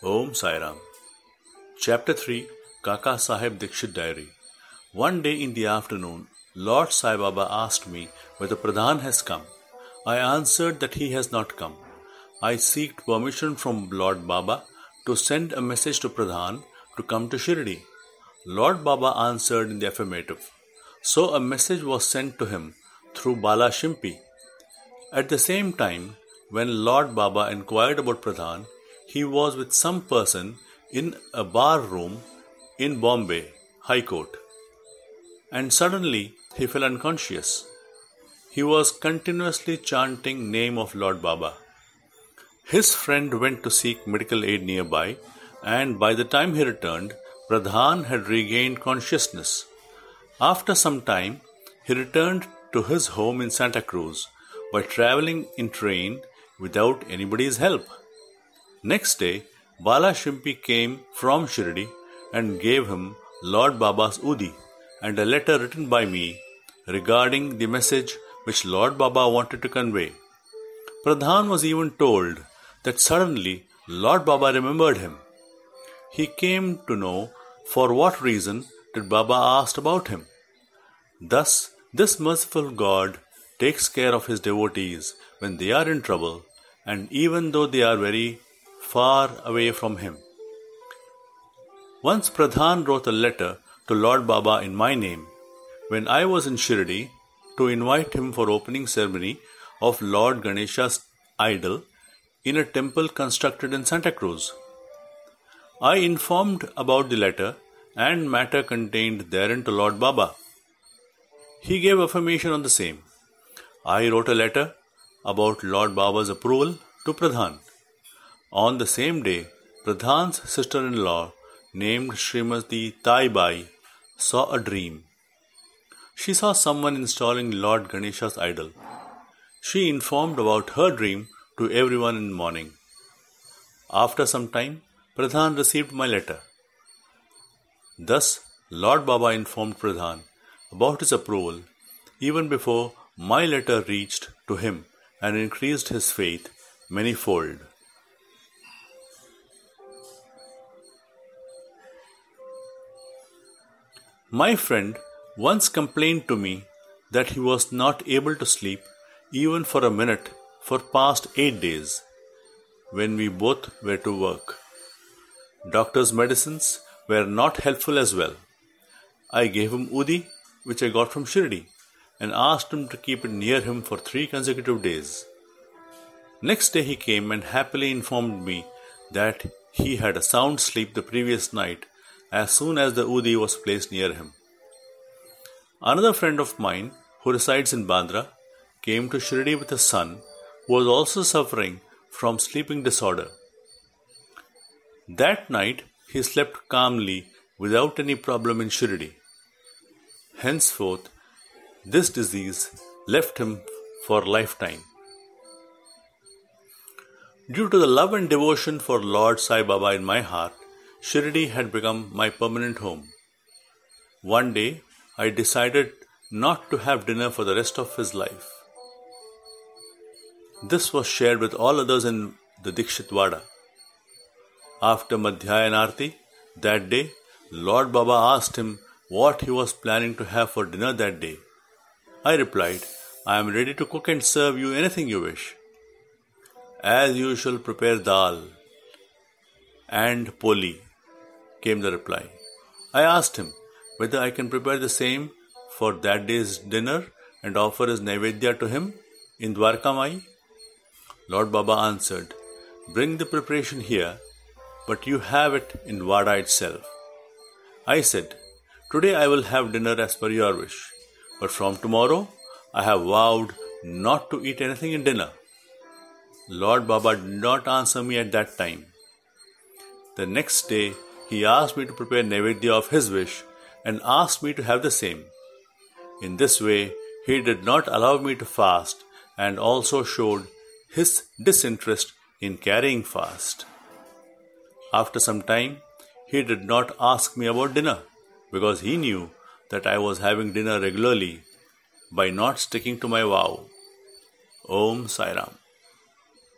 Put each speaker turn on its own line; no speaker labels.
Om Sai Ram. Chapter 3 Kaka Sahib Dikshit Diary. One day in the afternoon, Lord Sai Baba asked me whether Pradhan has come. I answered that he has not come. I seeked permission from Lord Baba to send a message to Pradhan to come to Shirdi. Lord Baba answered in the affirmative. So a message was sent to him through Bala Shimpi. At the same time, when Lord Baba inquired about Pradhan, he was with some person in a bar room in Bombay High Court. And suddenly he fell unconscious. He was continuously chanting name of Lord Baba. His friend went to seek medical aid nearby, and by the time he returned, Pradhan had regained consciousness. After some time, he returned to his home in Santa Cruz by traveling in train without anybody's help. Next day, Bala Shimpi came from Shirdi and gave him Lord Baba's Udi and a letter written by me regarding the message which Lord Baba wanted to convey. Pradhan was even told that suddenly Lord Baba remembered him. He came to know for what reason did Baba asked about him. Thus, this merciful God takes care of his devotees when they are in trouble and even though they are very far away from him. Once Pradhan wrote a letter to Lord Baba in my name when I was in Shirdi to invite him for opening ceremony of Lord Ganesha's idol in a temple constructed in Santa Cruz. I informed about the letter and matter contained therein to Lord Baba. He gave affirmation on the same. I wrote a letter about Lord Baba's approval to Pradhan. On the same day, Pradhan's sister in law, named Srimati Taibai, saw a dream. She saw someone installing Lord Ganesha's idol. She informed about her dream to everyone in the morning. After some time, Pradhan received my letter. Thus, Lord Baba informed Pradhan about his approval even before my letter reached to him and increased his faith manyfold. My friend once complained to me that he was not able to sleep even for a minute for past 8 days when we both were to work. Doctor's medicines were not helpful as well. I gave him Udi, which I got from Shirdi, and asked him to keep it near him for three consecutive days. Next day he came and happily informed me that he had a sound sleep the previous night as soon as the Udi was placed near him. Another friend of mine who resides in Bandra came to Shirdi with a son who was also suffering from sleeping disorder. That night he slept calmly without any problem in Shirdi. Henceforth, this disease left him for a lifetime. Due to the love and devotion for Lord Sai Baba in my heart, Shirdi had become my permanent home. One day, I decided not to have dinner for the rest of his life. This was shared with all others in the Dikshit Vada. After Madhyayanarti that day, Lord Baba asked him what he was planning to have for dinner that day. I replied, I am ready to cook and serve you anything you wish. As usual, prepare dal and poli came the reply. I asked him whether I can prepare the same for that day's dinner and offer as Naivedya to him in Dwarkamai. Lord Baba answered, Bring the preparation here, but you have it in Vada itself. I said, Today I will have dinner as per your wish, but from tomorrow I have vowed not to eat anything in dinner. Lord Baba did not answer me at that time. The next day he asked me to prepare Naivedya of his wish and asked me to have the same. In this way, he did not allow me to fast and also showed his disinterest in carrying fast. After some time, he did not ask me about dinner because he knew that I was having dinner regularly by not sticking to my vow. Om Sai Ram.